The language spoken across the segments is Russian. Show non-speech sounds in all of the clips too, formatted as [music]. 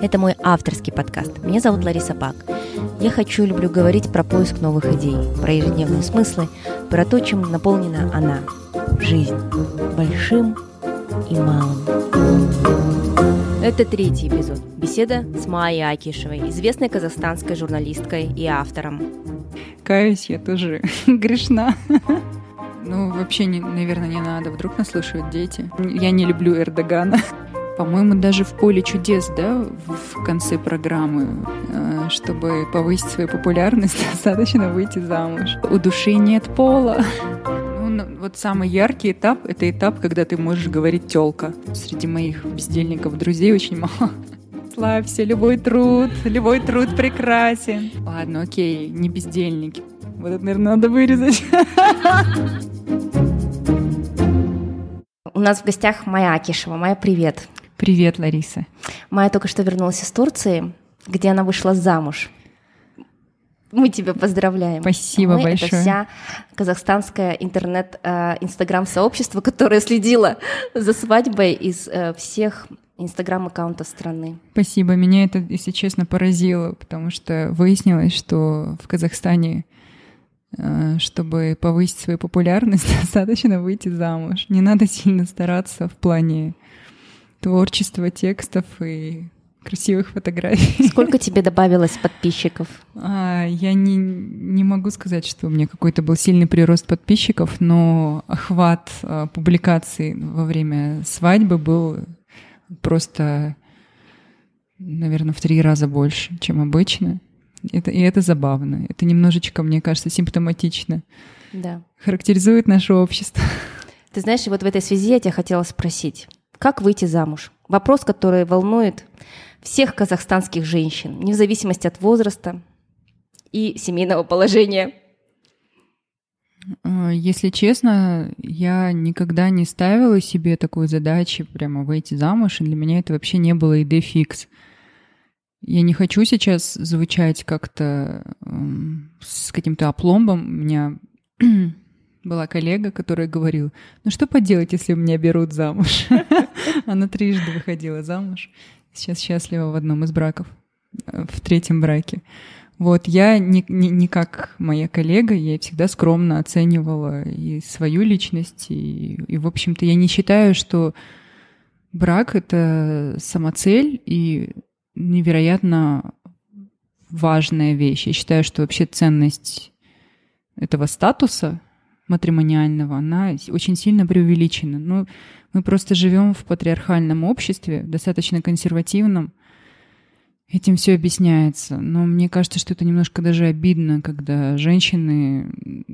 Это мой авторский подкаст. Меня зовут Лариса Пак. Я хочу и люблю говорить про поиск новых идей, про ежедневные смыслы, про то, чем наполнена она, жизнь, большим и малым. Это третий эпизод. Беседа с Майей Акишевой, известной казахстанской журналисткой и автором. Каюсь, я тоже [laughs] грешна. Ну, вообще, наверное, не надо. Вдруг нас слушают дети. Я не люблю Эрдогана. По-моему, даже в поле чудес, да, в конце программы, э, чтобы повысить свою популярность, [laughs] достаточно выйти замуж. У души нет пола. Ну, вот самый яркий этап — это этап, когда ты можешь говорить «тёлка». Среди моих бездельников друзей очень мало. [laughs] Славься, любой труд, любой труд прекрасен. Ладно, окей, не бездельники. Вот это, наверное, надо вырезать. [laughs] У нас в гостях Майя Акишева. Майя, привет. Привет, Лариса. Майя только что вернулась из Турции, где она вышла замуж. Мы тебя поздравляем. Спасибо Мы большое. Это вся казахстанская интернет-инстаграм-сообщество, которое следило за свадьбой из э, всех инстаграм-аккаунтов страны. Спасибо. Меня это, если честно, поразило, потому что выяснилось, что в Казахстане э, чтобы повысить свою популярность, [laughs] достаточно выйти замуж. Не надо сильно стараться в плане творчества, текстов и красивых фотографий. Сколько [laughs] тебе добавилось подписчиков? А, я не, не могу сказать, что у меня какой-то был сильный прирост подписчиков, но охват а, публикаций во время свадьбы был просто, наверное, в три раза больше, чем обычно. Это, и это забавно. Это немножечко, мне кажется, симптоматично. Да. Характеризует наше общество. [laughs] Ты знаешь, вот в этой связи я тебя хотела спросить. Как выйти замуж? Вопрос, который волнует всех казахстанских женщин, вне зависимости от возраста и семейного положения. А, если честно, я никогда не ставила себе такой задачи прямо выйти замуж, и для меня это вообще не было идеей фикс. Я не хочу сейчас звучать как-то эм, с каким-то опломбом. У меня была коллега, которая говорила, ну что поделать, если меня берут замуж? [laughs] Она трижды выходила замуж. Сейчас счастлива в одном из браков, э, в третьем браке. Вот, я не, не, не как моя коллега, я всегда скромно оценивала и свою личность, и, и в общем-то, я не считаю, что брак — это самоцель и невероятно важная вещь. Я считаю, что вообще ценность этого статуса матримониального, она очень сильно преувеличена. Ну, мы просто живем в патриархальном обществе, достаточно консервативном. Этим все объясняется. Но мне кажется, что это немножко даже обидно, когда женщины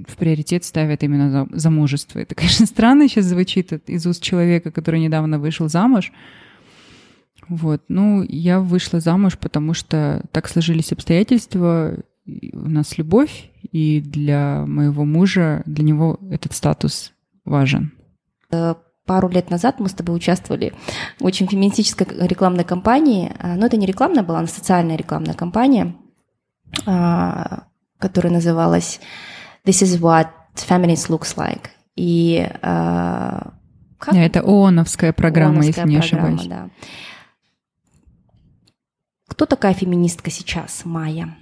в приоритет ставят именно замужество. Это, конечно, [laughs] странно сейчас звучит из уст человека, который недавно вышел замуж. Вот. Ну, я вышла замуж, потому что так сложились обстоятельства, у нас любовь, и для моего мужа, для него этот статус важен. Э, пару лет назад мы с тобой участвовали в очень феминистической рекламной кампании, э, но это не рекламная была, а социальная рекламная кампания, э, которая называлась «This is what feminist looks like». И как? Это ООНовская программа, ООНовская если не программа, ошибаюсь. Да. Кто такая феминистка сейчас, Майя?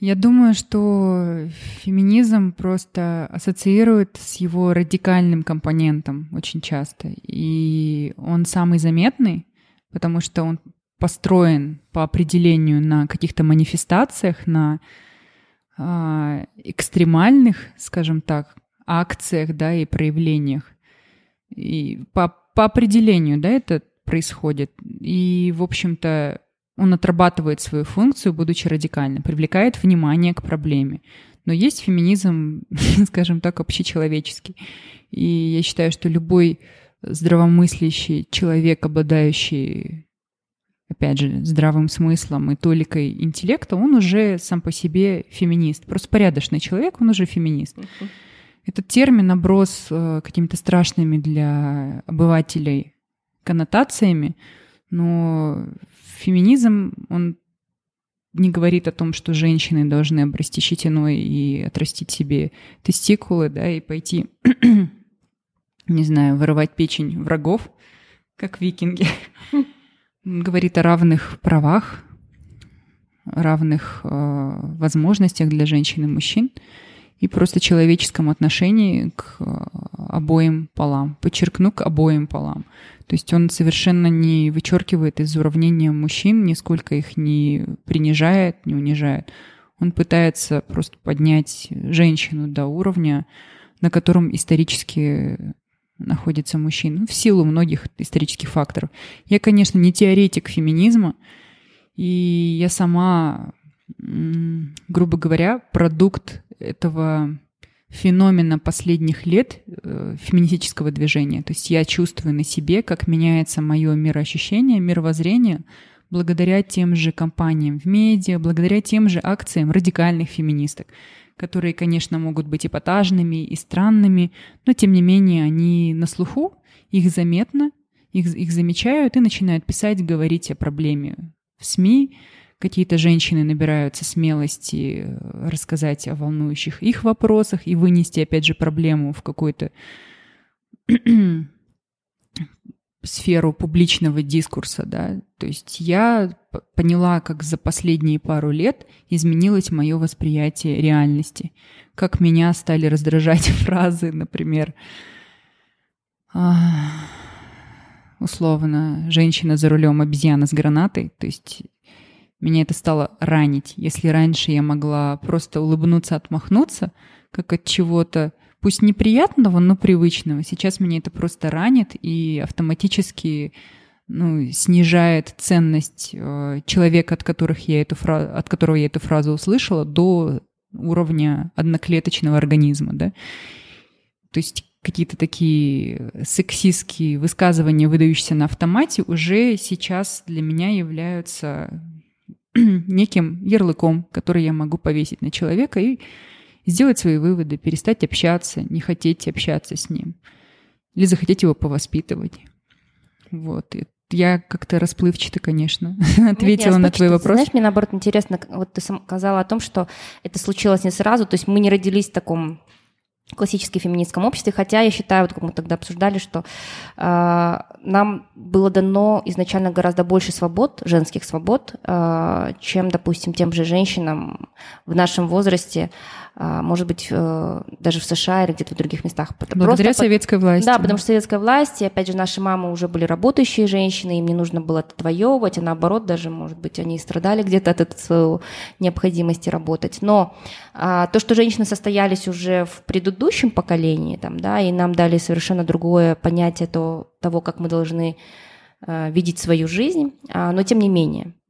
Я думаю, что феминизм просто ассоциирует с его радикальным компонентом очень часто. И он самый заметный, потому что он построен по определению на каких-то манифестациях, на э, экстремальных, скажем так, акциях, да, и проявлениях. И по, по определению, да, это происходит. И, в общем-то, он отрабатывает свою функцию, будучи радикальным, привлекает внимание к проблеме. Но есть феминизм, [laughs] скажем так, общечеловеческий. И я считаю, что любой здравомыслящий человек, обладающий, опять же, здравым смыслом и толикой интеллекта, он уже сам по себе феминист. Просто порядочный человек, он уже феминист. Этот термин оброс э, какими-то страшными для обывателей коннотациями, но феминизм, он не говорит о том, что женщины должны обрасти щетиной и отрастить себе тестикулы, да, и пойти, [clears throat] не знаю, вырывать печень врагов, как викинги. [laughs] говорит о равных правах, равных э, возможностях для женщин и мужчин и просто человеческом отношении к э, обоим полам. Подчеркну, к обоим полам. То есть он совершенно не вычеркивает из уравнения мужчин, нисколько их не принижает, не унижает. Он пытается просто поднять женщину до уровня, на котором исторически находится мужчина, в силу многих исторических факторов. Я, конечно, не теоретик феминизма, и я сама, грубо говоря, продукт этого феномена последних лет э, феминистического движения. То есть я чувствую на себе, как меняется мое мироощущение, мировоззрение благодаря тем же компаниям в медиа, благодаря тем же акциям радикальных феминисток, которые, конечно, могут быть эпатажными и странными, но тем не менее они на слуху, их заметно, их, их замечают и начинают писать, говорить о проблеме в СМИ, какие-то женщины набираются смелости э, рассказать о волнующих их вопросах и вынести, опять же, проблему в какую-то [clears throat] сферу публичного дискурса, да. То есть я поняла, как за последние пару лет изменилось мое восприятие реальности, как меня стали раздражать [laughs] фразы, например, условно, женщина за рулем обезьяна с гранатой, то есть меня это стало ранить. Если раньше я могла просто улыбнуться, отмахнуться, как от чего-то, пусть неприятного, но привычного, сейчас меня это просто ранит и автоматически ну, снижает ценность э, человека, от, которых я эту фра... от которого я эту фразу услышала, до уровня одноклеточного организма, да. То есть какие-то такие сексистские высказывания, выдающиеся на автомате, уже сейчас для меня являются [clears throat] неким ярлыком, который я могу повесить на человека и сделать свои выводы, перестать общаться, не хотеть общаться с ним. Или захотеть его повоспитывать. Вот. И я как-то расплывчато, конечно, [laughs] ответила на твой вопрос. Знаешь, мне наоборот интересно, вот ты сказала о том, что это случилось не сразу, то есть мы не родились в таком классически феминистском обществе, хотя я считаю, вот как мы тогда обсуждали, что э, нам было дано изначально гораздо больше свобод, женских свобод, э, чем, допустим, тем же женщинам в нашем возрасте, а, может быть, э, даже в США или где-то в других местах. Благодаря Просто советской власти. Да, потому что советская власть, и опять же, наши мамы уже были работающие женщины, им не нужно было отвоевывать, а наоборот, даже, может быть, они страдали где-то от этой необходимости работать. Но а, то, что женщины состоялись уже в предыдущем поколении, там, да, и нам дали совершенно другое понятие то, того, как мы должны а, видеть свою жизнь, а, но тем не менее –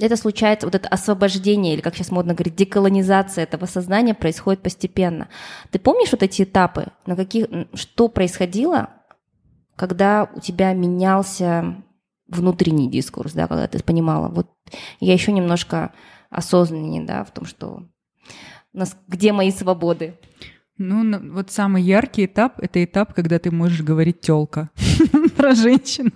это случается, вот это освобождение, или как сейчас модно говорить, деколонизация этого сознания происходит постепенно. Ты помнишь вот эти этапы, на каких, что происходило, когда у тебя менялся внутренний дискурс, да, когда ты понимала, вот я еще немножко осознаннее, да, в том, что нас, где мои свободы. Ну, вот самый яркий этап — это этап, когда ты можешь говорить тёлка [laughs] про женщину.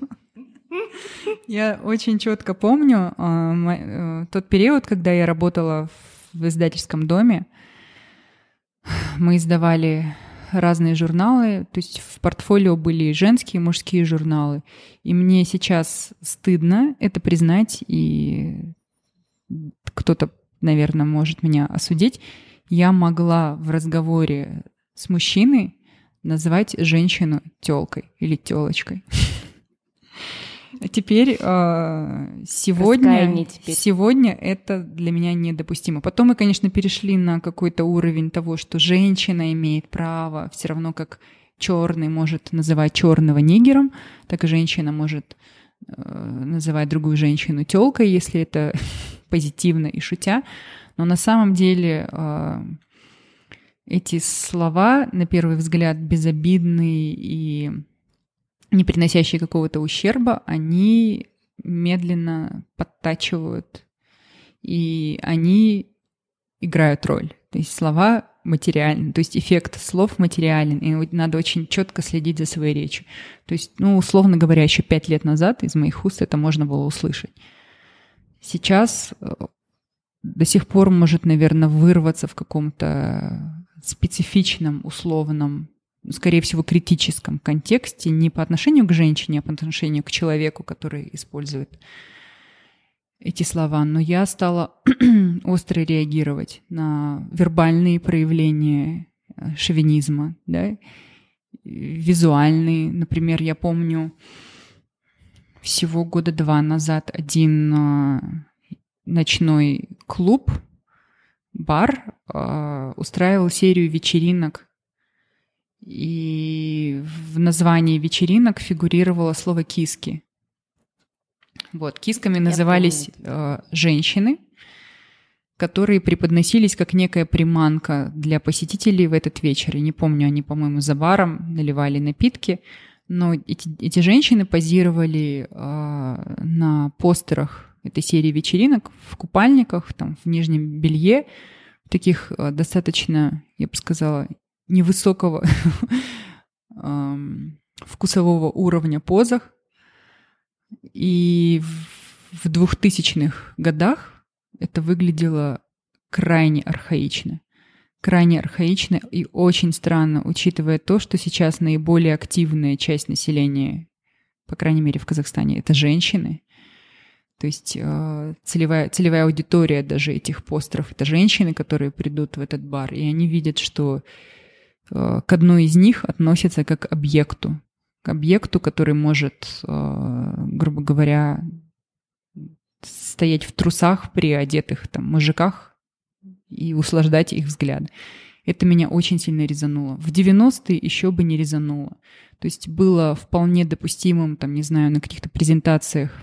Я очень четко помню э, тот период, когда я работала в издательском доме. Мы издавали разные журналы, то есть в портфолио были женские и мужские журналы. И мне сейчас стыдно это признать, и кто-то, наверное, может меня осудить. Я могла в разговоре с мужчиной называть женщину телкой или телочкой. [laughs] А теперь э, сегодня, теперь. сегодня это для меня недопустимо. Потом мы, конечно, перешли на какой-то уровень того, что женщина имеет право, все равно как черный может называть черного нигером, так и женщина может э, называть другую женщину телкой, если это [laughs] позитивно и шутя. Но на самом деле э, эти слова, на первый взгляд, безобидные и не приносящие какого-то ущерба, они медленно подтачивают, и они играют роль. То есть слова материальны, то есть эффект слов материален, и надо очень четко следить за своей речью. То есть, ну, условно говоря, еще пять лет назад из моих уст это можно было услышать. Сейчас э, до сих пор может, наверное, вырваться в каком-то специфичном, условном скорее всего, критическом контексте, не по отношению к женщине, а по отношению к человеку, который использует эти слова. Но я стала [clears throat] остро реагировать на вербальные проявления э, шовинизма, да, визуальные. Например, я помню всего года два назад один э, ночной клуб, бар, э, устраивал серию вечеринок и в названии вечеринок фигурировало слово «киски». Вот, кисками назывались э, женщины, которые преподносились как некая приманка для посетителей в этот вечер. Я не помню, они, по-моему, за баром наливали напитки, но эти, эти женщины позировали э, на постерах этой серии вечеринок в купальниках, там, в нижнем белье, таких э, достаточно, я бы сказала, невысокого [laughs] вкусового уровня позах. И в двухтысячных годах это выглядело крайне архаично. Крайне архаично и очень странно, учитывая то, что сейчас наиболее активная часть населения, по крайней мере в Казахстане, это женщины. То есть э, целевая, целевая аудитория даже этих постеров — это женщины, которые придут в этот бар, и они видят, что Э, к одной из них относится как объекту, к объекту, который может, э, грубо говоря, стоять в трусах при одетых там мужиках и услаждать их взгляд. Это меня очень сильно резануло. В 90-е еще бы не резануло. То есть было вполне допустимым, там, не знаю, на каких-то презентациях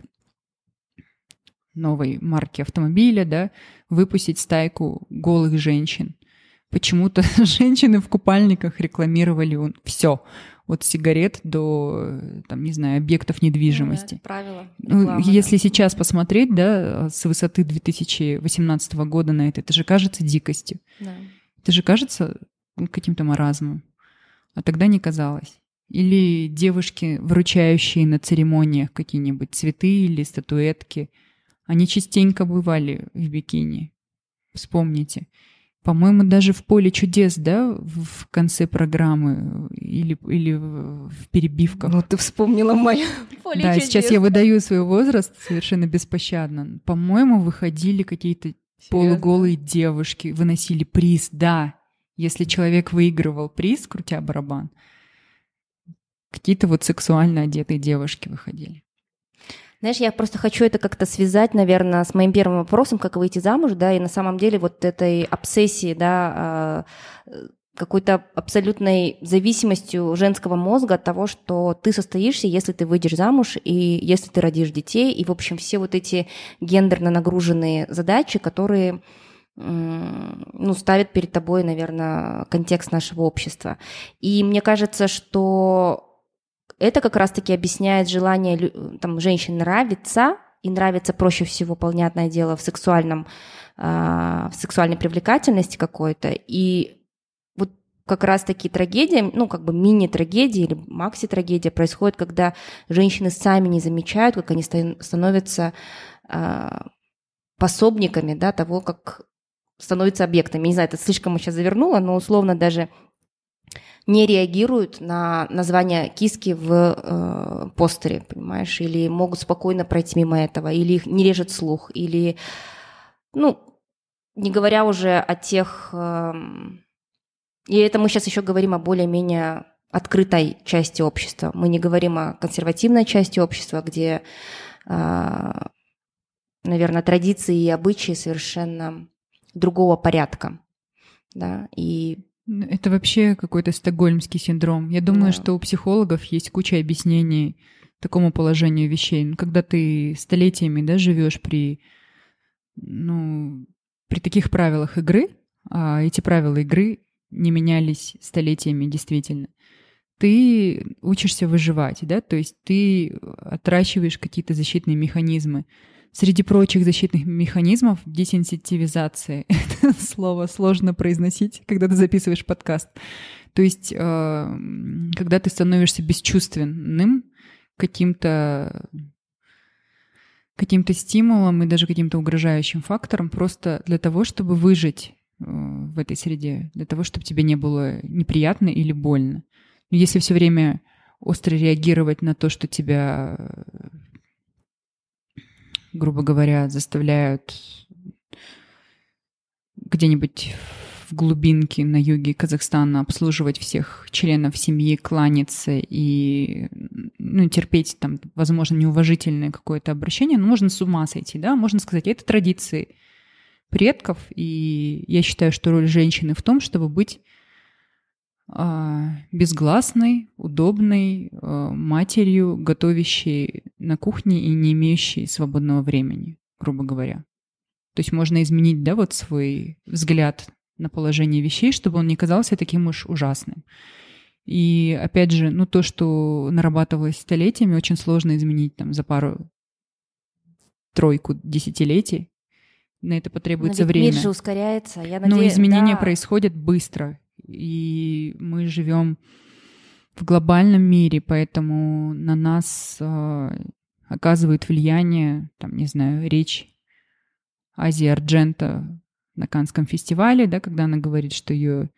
новой марки автомобиля, да, выпустить стайку голых женщин почему-то [laughs] женщины в купальниках рекламировали все. От сигарет до, там, не знаю, объектов недвижимости. Ну, да, правило. Ну, если сейчас посмотреть, да, с высоты 2018 года на это, это же кажется дикостью. Да. Это же кажется каким-то маразмом. А тогда не казалось. Или девушки, вручающие на церемониях какие-нибудь цветы или статуэтки, они частенько бывали в бикини. Вспомните. По-моему, даже в поле чудес, да, в конце программы или, или в перебивках. Ну, ты вспомнила мое [laughs] поле да, чудес. сейчас я выдаю свой возраст совершенно беспощадно. По-моему, выходили какие-то полуголые девушки, выносили приз, да. Если человек выигрывал приз, крутя барабан, какие-то вот сексуально одетые девушки выходили. Знаешь, я просто хочу это как-то связать, наверное, с моим первым вопросом, как выйти замуж, да, и на самом деле вот этой обсессии, да, а, какой-то абсолютной зависимостью женского мозга от того, что ты состоишься, если ты выйдешь замуж и если ты родишь детей, и, в общем, все вот эти гендерно нагруженные задачи, которые ну, ставят перед тобой, наверное, контекст нашего общества. И мне кажется, что это как раз-таки объясняет желание там, женщин нравиться, и нравится проще всего, понятное дело, в сексуальном, э, в сексуальной привлекательности какой-то. И вот как раз-таки трагедия, ну, как бы мини-трагедия или макси-трагедия происходит, когда женщины сами не замечают, как они становятся э, пособниками, да, того, как становятся объектами. Не знаю, это слишком сейчас завернула, но условно даже не реагируют на название киски в э, постере, понимаешь, или могут спокойно пройти мимо этого, или их не режет слух, или, ну, не говоря уже о тех... Э, и это мы сейчас еще говорим о более-менее открытой части общества. Мы не говорим о консервативной части общества, где, э, наверное, традиции и обычаи совершенно другого порядка. Да, и это вообще какой-то стокгольмский синдром. Я думаю, да. что у психологов есть куча объяснений такому положению вещей. Ну, когда ты столетиями да, живешь при, ну, при таких правилах игры, а эти правила игры не менялись столетиями действительно, ты учишься выживать, да, то есть ты отращиваешь какие-то защитные механизмы. Среди прочих защитных механизмов десенситивизация. [laughs] Это слово сложно произносить, когда ты записываешь подкаст. То есть, э, когда ты становишься бесчувственным каким-то каким-то стимулом и даже каким-то угрожающим фактором просто для того, чтобы выжить э, в этой среде, для того, чтобы тебе не было неприятно или больно. если все время остро реагировать на то, что тебя, грубо говоря, заставляют где-нибудь в глубинке на юге Казахстана обслуживать всех членов семьи, кланяться и ну, терпеть там, возможно, неуважительное какое-то обращение, ну, можно с ума сойти, да, можно сказать, это традиции предков, и я считаю, что роль женщины в том, чтобы быть безгласной, удобной а, матерью, готовящей на кухне и не имеющей свободного времени, грубо говоря. То есть можно изменить, да, вот свой взгляд на положение вещей, чтобы он не казался таким уж ужасным. И опять же, ну то, что нарабатывалось столетиями, очень сложно изменить там за пару тройку десятилетий. На это потребуется Но время. Мир же ускоряется. Я надеюсь, Но изменения да. происходят быстро. И мы живем в глобальном мире, поэтому на нас э, оказывает влияние, там, не знаю, речь Азии Арджента на Канском фестивале, да, когда она говорит, что ее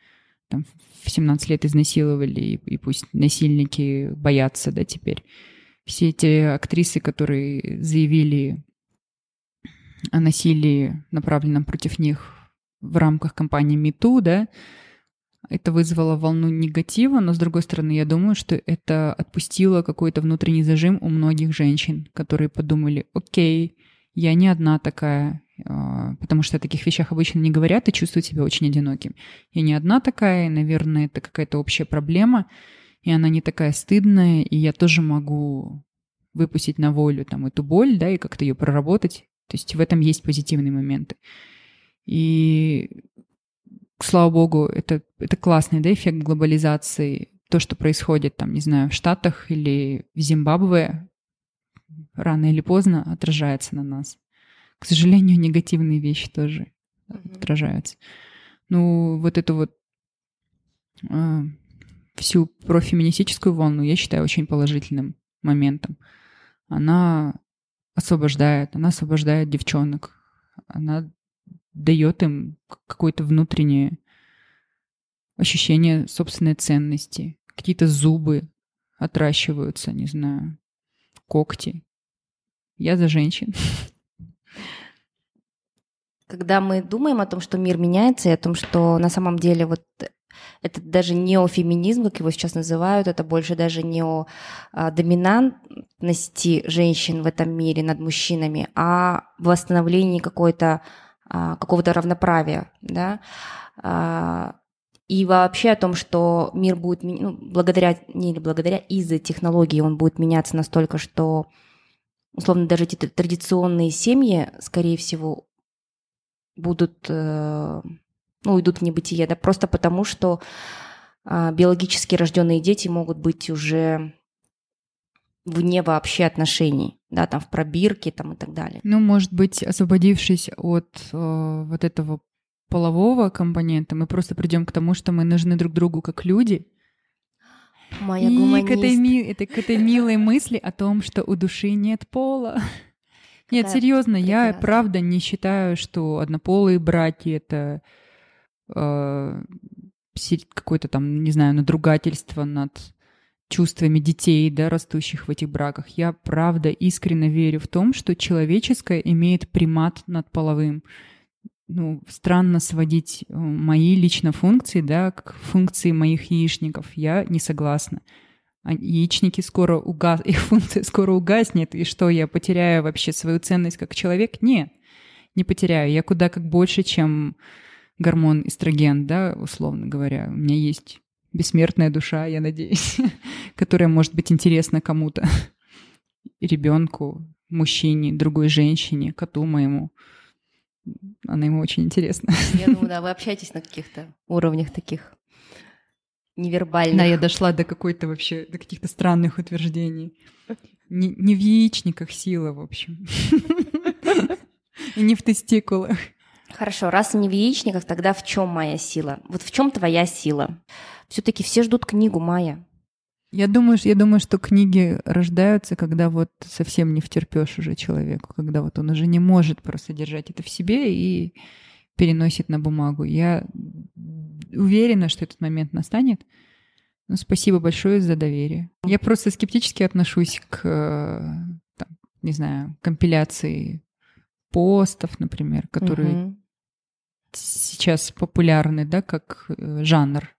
там, в 17 лет изнасиловали, и, и пусть насильники боятся, да, теперь. Все эти актрисы, которые заявили о насилии, направленном против них в рамках кампании МИТУ, да, это вызвало волну негатива, но, с другой стороны, я думаю, что это отпустило какой-то внутренний зажим у многих женщин, которые подумали, окей, я не одна такая, а, потому что о таких вещах обычно не говорят и чувствуют себя очень одиноким. Я не одна такая, и, наверное, это какая-то общая проблема, и она не такая стыдная, и я тоже могу выпустить на волю там эту боль, да, и как-то ее проработать. То есть в этом есть позитивные моменты. И, слава богу, это, это классный да, эффект глобализации. То, что происходит там, не знаю, в Штатах или в Зимбабве, рано или поздно отражается на нас к сожалению, негативные вещи тоже mm-hmm. отражаются. Ну, вот эту вот э, всю профеминистическую волну я считаю очень положительным моментом. Она освобождает, она освобождает девчонок, она дает им какое-то внутреннее ощущение собственной ценности. Какие-то зубы отращиваются, не знаю, когти. Я за женщин. Когда мы думаем о том, что мир меняется, и о том, что на самом деле вот это даже не о феминизм, как его сейчас называют, это больше даже не о а, доминантности женщин в этом мире над мужчинами, а восстановлении какой-то какого-то равноправия, да, а, и вообще о том, что мир будет, ну, благодаря, не благодаря, из-за технологии он будет меняться настолько, что условно даже эти традиционные семьи, скорее всего, будут, э, ну, уйдут в небытие, да, просто потому что а, биологически рожденные дети могут быть уже вне вообще отношений, да, там в пробирке там и так далее. Ну, может быть, освободившись от э, вот этого полового компонента, мы просто придем к тому, что мы нужны друг другу как люди. Моя и к этой, ми- это, к этой милой мысли о том, что у души нет пола. [laughs] Нет, серьезно, я правда не считаю, что однополые браки это э, какое-то там, не знаю, надругательство над чувствами детей, да, растущих в этих браках. Я правда искренне верю в том, что человеческое имеет примат над половым. Ну, странно сводить э, мои лично функции, да, к функции моих яичников. Я не согласна а яичники скоро угас, [laughs] их функция скоро угаснет, и что, я потеряю вообще свою ценность как человек? Нет, не потеряю. Я куда как больше, чем гормон эстроген, да, условно говоря. У меня есть бессмертная душа, я надеюсь, [laughs] которая может быть интересна кому-то. Ребенку, мужчине, другой женщине, коту моему. Она ему очень интересна. Я [laughs] думаю, да, вы общаетесь на каких-то уровнях таких невербальных. Да, я дошла до какой-то вообще, до каких-то странных утверждений. Не, не в яичниках сила, в общем. [laughs] И не в тестикулах. Хорошо, раз не в яичниках, тогда в чем моя сила? Вот в чем твоя сила? Все-таки все ждут книгу Майя. Я думаю, я думаю, что книги рождаются, когда вот совсем не втерпешь уже человеку, когда вот он уже не может просто держать это в себе и переносит на бумагу. Я уверена, что этот момент настанет. Ну, спасибо большое за доверие. Я просто скептически отношусь к, там, не знаю, компиляции постов, например, которые угу. сейчас популярны, да, как э, жанр,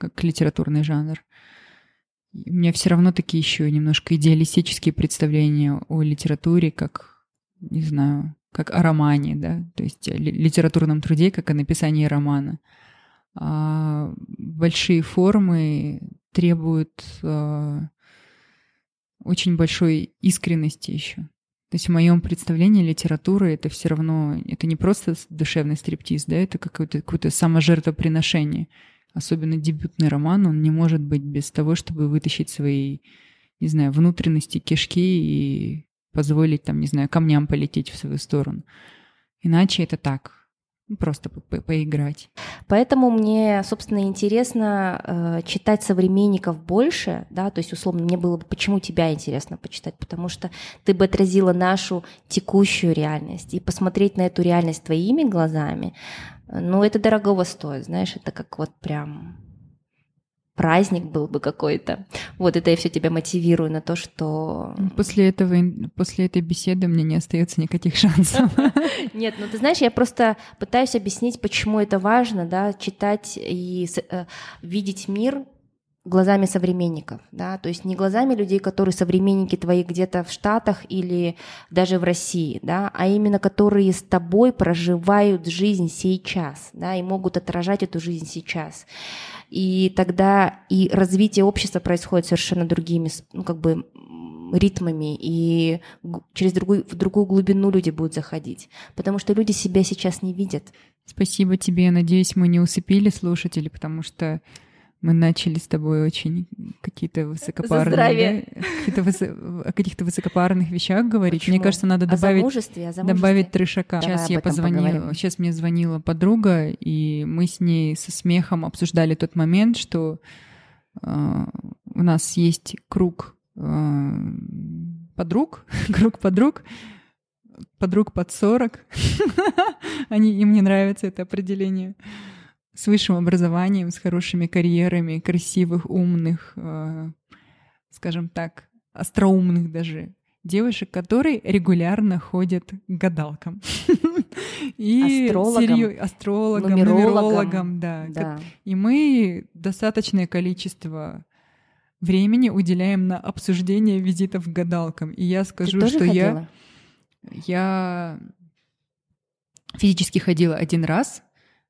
как литературный жанр. У меня все равно такие еще немножко идеалистические представления о литературе, как, не знаю, как о романе, да, то есть о литературном труде, как о написании романа. А большие формы требуют а, очень большой искренности еще. То есть в моем представлении литература это все равно, это не просто душевный стриптиз, да, это какое-то какое саможертвоприношение. Особенно дебютный роман, он не может быть без того, чтобы вытащить свои, не знаю, внутренности, кишки и позволить там, не знаю, камням полететь в свою сторону. Иначе это так, просто по -по поиграть. Поэтому мне, собственно, интересно э, читать современников больше, да, то есть, условно, мне было бы, почему тебя интересно почитать, потому что ты бы отразила нашу текущую реальность, и посмотреть на эту реальность твоими глазами, ну, это дорогого стоит, знаешь, это как вот прям праздник был бы какой-то. Вот это я все тебя мотивирую на то, что... После этого, после этой беседы мне не остается никаких шансов. [laughs] Нет, ну ты знаешь, я просто пытаюсь объяснить, почему это важно, да, читать и э, видеть мир глазами современников, да, то есть не глазами людей, которые современники твои где-то в Штатах или даже в России, да, а именно которые с тобой проживают жизнь сейчас, да, и могут отражать эту жизнь сейчас. И тогда и развитие общества происходит совершенно другими, ну, как бы ритмами, и через другую, в другую глубину люди будут заходить. Потому что люди себя сейчас не видят. Спасибо тебе. Надеюсь, мы не усыпили слушателей, потому что мы начали с тобой очень какие-то высокопарные, да, какие-то высо... о каких-то высокопарных вещах говорить. Почему? Мне кажется, надо добавить, о о добавить трешака. Давай сейчас я позвонила, поговорим. сейчас мне звонила подруга, и мы с ней со смехом обсуждали тот момент, что э, у нас есть круг э, подруг, [laughs] круг подруг, подруг под 40. [laughs] Они, им не нравится это определение с высшим образованием, с хорошими карьерами, красивых, умных, э, скажем так, остроумных даже девушек, которые регулярно ходят к гадалкам. [laughs] И астрологам, астрологам нумерологам, да. да. И мы достаточное количество времени уделяем на обсуждение визитов к гадалкам. И я скажу, что я я физически ходила один раз,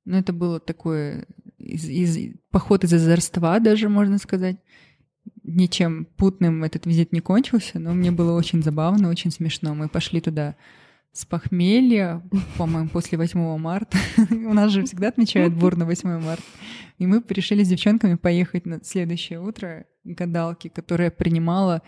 но это было такое из, из, поход из озорства даже, можно сказать. Ничем путным этот визит не кончился, но мне было очень забавно, очень смешно. Мы пошли туда с похмелья, по-моему, после 8 марта. [laughs] У нас же всегда отмечают бурно 8 марта. И мы решили с девчонками поехать на следующее утро к гадалке, которая принимала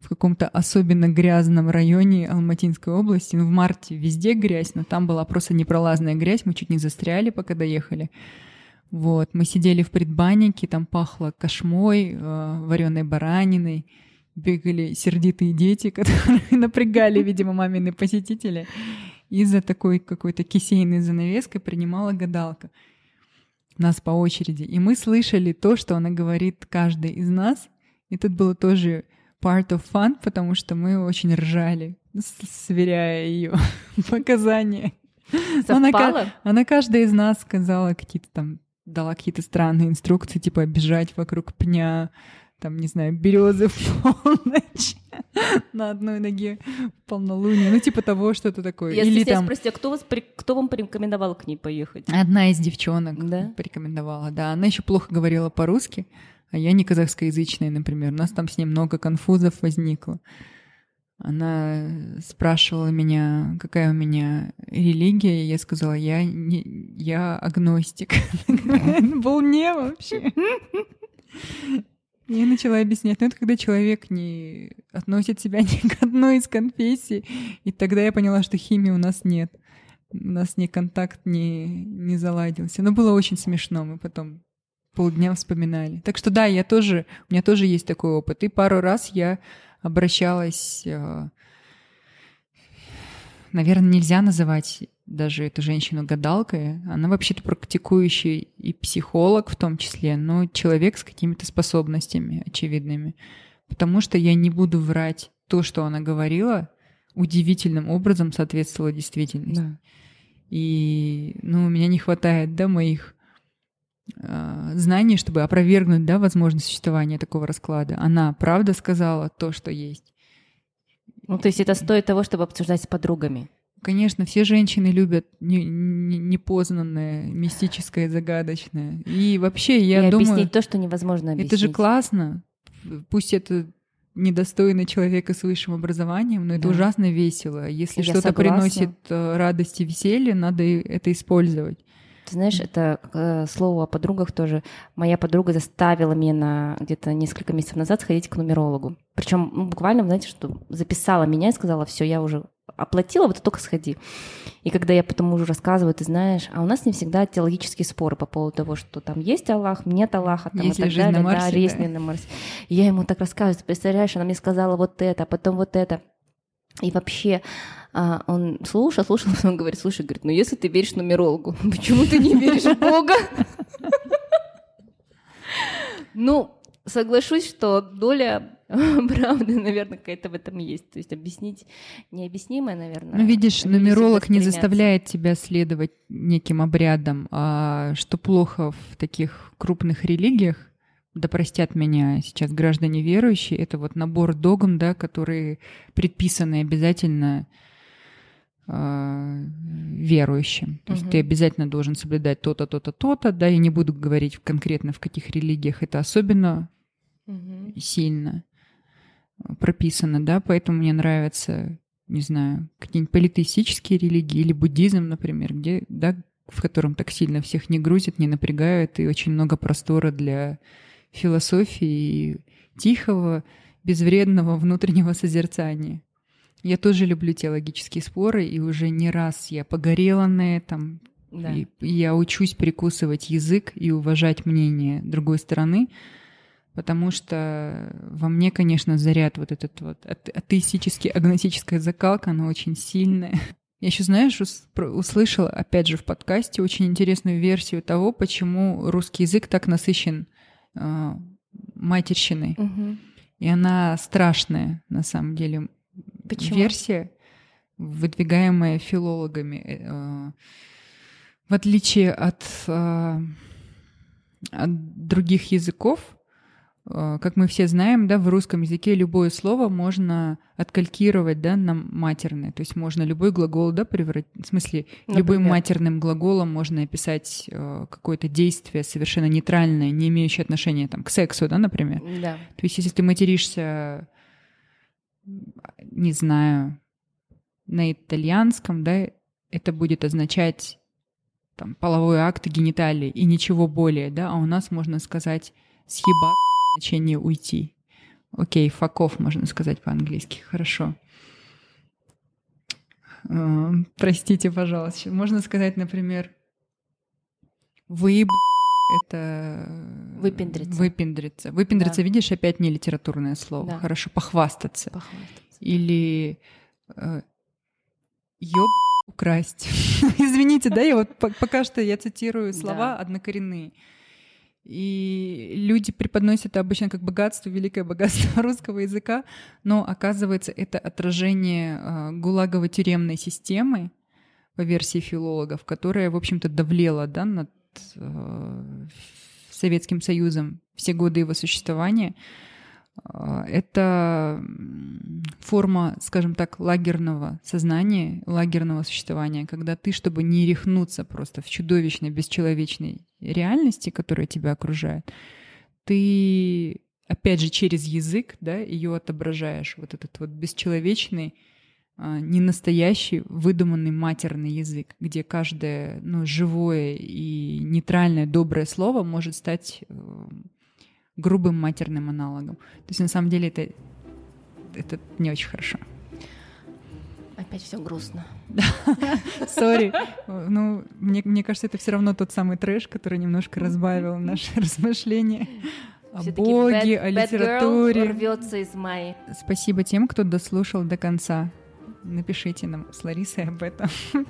в каком-то особенно грязном районе Алматинской области. Ну, в марте везде грязь, но там была просто непролазная грязь. Мы чуть не застряли, пока доехали. Вот, мы сидели в предбаннике, там пахло кошмой, э, вареной бараниной, бегали сердитые дети, [laughs] которые напрягали, видимо, мамины посетители. И за такой какой-то кисейной занавеской принимала гадалка нас по очереди. И мы слышали то, что она говорит каждый из нас. И тут было тоже part of fun, потому что мы очень ржали, сверяя ее [laughs] показания. Она, она каждая из нас сказала какие-то там, дала какие-то странные инструкции, типа бежать вокруг пня, там, не знаю, березы в полночь [laughs] на одной ноге полнолуние, ну, типа того, что-то такое. Я Или там... спросите, а кто, вас, кто вам порекомендовал к ней поехать? Одна из девчонок да? порекомендовала, да. Она еще плохо говорила по-русски, а я не казахскоязычная, например. У нас там с ней много конфузов возникло. Она спрашивала меня, какая у меня религия, и я сказала, я, не, я агностик. Был [laughs] не вообще. Я начала объяснять, ну это когда человек не относит себя [laughs] ни к одной из конфессий, и тогда я поняла, что химии у нас нет. У нас ни контакт не, не заладился. Но было очень смешно, мы потом полдня вспоминали. Так что да, я тоже, у меня тоже есть такой опыт. И пару раз я обращалась, э, наверное, нельзя называть даже эту женщину гадалкой. Она вообще-то практикующий и психолог в том числе, но человек с какими-то способностями очевидными. Потому что я не буду врать то, что она говорила, удивительным образом соответствовало действительности. Да. И, ну, у меня не хватает, да, моих знаний, чтобы опровергнуть, да, возможность существования такого расклада. Она правда сказала то, что есть. Ну, то есть это стоит того, чтобы обсуждать с подругами. Конечно, все женщины любят непознанное, мистическое, загадочное. И вообще, я и думаю... объяснить то, что невозможно объяснить. Это же классно. Пусть это недостойный человека с высшим образованием, но это да. ужасно весело. Если что-то приносит э, радость и веселье, надо это использовать. Ты знаешь, это э, слово о подругах тоже. Моя подруга заставила меня на где-то несколько месяцев назад сходить к нумерологу. Причем ну, буквально, знаете, что записала меня и сказала, все, я уже оплатила, вот только сходи. И когда я потом уже рассказываю, ты знаешь, а у нас не всегда теологические споры по поводу того, что там есть Аллах, нет Аллаха, там есть и так далее. На Марсе, да, есть на Марсе. И я ему так рассказываю, представляешь, она мне сказала вот это, а потом вот это. И вообще, а, он слушал, слушал, [laughs] он говорит, слушай, говорит, ну если ты веришь нумерологу, [laughs] почему ты не веришь в Бога? [laughs] Ну, соглашусь, что доля правды, наверное, какая-то в этом есть. То есть объяснить необъяснимое, наверное. Ну, видишь, нумеролог не заставляет тебя следовать неким обрядам, а что плохо в таких крупных религиях, да простят меня сейчас граждане верующие, это вот набор догм, да, которые предписаны обязательно верующим. То угу. есть ты обязательно должен соблюдать то-то, то-то, то-то, да, я не буду говорить конкретно в каких религиях это особенно угу. сильно прописано, да, поэтому мне нравятся, не знаю, какие-нибудь политеистические религии или буддизм, например, где, да, в котором так сильно всех не грузят, не напрягают, и очень много простора для философии и тихого, безвредного внутреннего созерцания. Я тоже люблю теологические споры, и уже не раз я погорела на этом. Да. И я учусь прикусывать язык и уважать мнение другой стороны, потому что во мне, конечно, заряд вот этот вот атеистический, агностическая закалка, она очень сильная. [laughs] Я еще, знаешь, услышала, опять же, в подкасте очень интересную версию того, почему русский язык так насыщен э, матерщиной. Угу. И она страшная, на самом деле. Почему? Версия, выдвигаемая филологами. Э, в отличие от, э, от других языков, Э, как мы все знаем, да, в русском языке любое слово можно откалькировать, да, на матерное. То есть можно любой глагол, да, превратить, в смысле, Например? любым матерным глаголом можно описать э, какое-то действие совершенно нейтральное, не имеющее отношения там к сексу, да, например. Да. То есть если ты материшься, не знаю, на итальянском, да, это будет означать там половой акт гениталии и ничего более, да, а у нас можно сказать съебать значение уйти. Окей, факов можно сказать по-английски. Хорошо. Э, простите, пожалуйста. Можно сказать, например, вы это выпендриться. Выпендриться. Выпендриться, да. видишь, опять не литературное слово. Да. Хорошо, похвастаться. Похвастаться. Или э, ёб украсть. [laughs] Извините, да, я вот пока что я цитирую слова да. однокоренные. И люди преподносят это обычно как богатство, великое богатство [laughs] русского языка, но оказывается это отражение э, гулагово-тюремной системы по версии филологов, которая, в общем-то, давлела да, над э, Советским Союзом все годы его существования. А, это форма, скажем так, лагерного сознания, лагерного существования, когда ты, чтобы не рехнуться просто в чудовищной, бесчеловечной реальности, которая тебя окружает, ты, опять же, через язык, да, ее отображаешь, вот этот вот бесчеловечный, а, ненастоящий, выдуманный матерный язык, где каждое ну, живое и нейтральное, доброе слово может стать э, грубым матерным аналогом. То есть на самом деле это, это не очень хорошо. Опять все грустно. Сори. Ну, мне, мне кажется, это все равно тот самый трэш, который немножко разбавил наши размышления о Боге, bad, о литературе. рвется из моей. Спасибо тем, кто дослушал до конца. Напишите нам с Ларисой об этом. [laughs]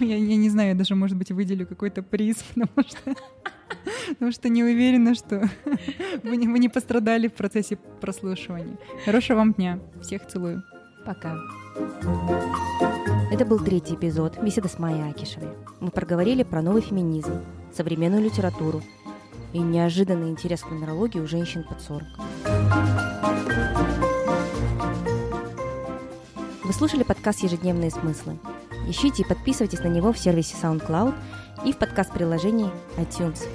я, я не знаю, я даже, может быть, выделю какой-то приз, [laughs] потому что, потому что не уверена, что [laughs] вы, не, вы не пострадали в процессе прослушивания. Хорошего вам дня. Всех целую. Пока. Это был третий эпизод беседы с Майей Акишевой. Мы проговорили про новый феминизм, современную литературу и неожиданный интерес к нумерологии у женщин под 40. Вы слушали подкаст «Ежедневные смыслы». Ищите и подписывайтесь на него в сервисе SoundCloud и в подкаст-приложении iTunes.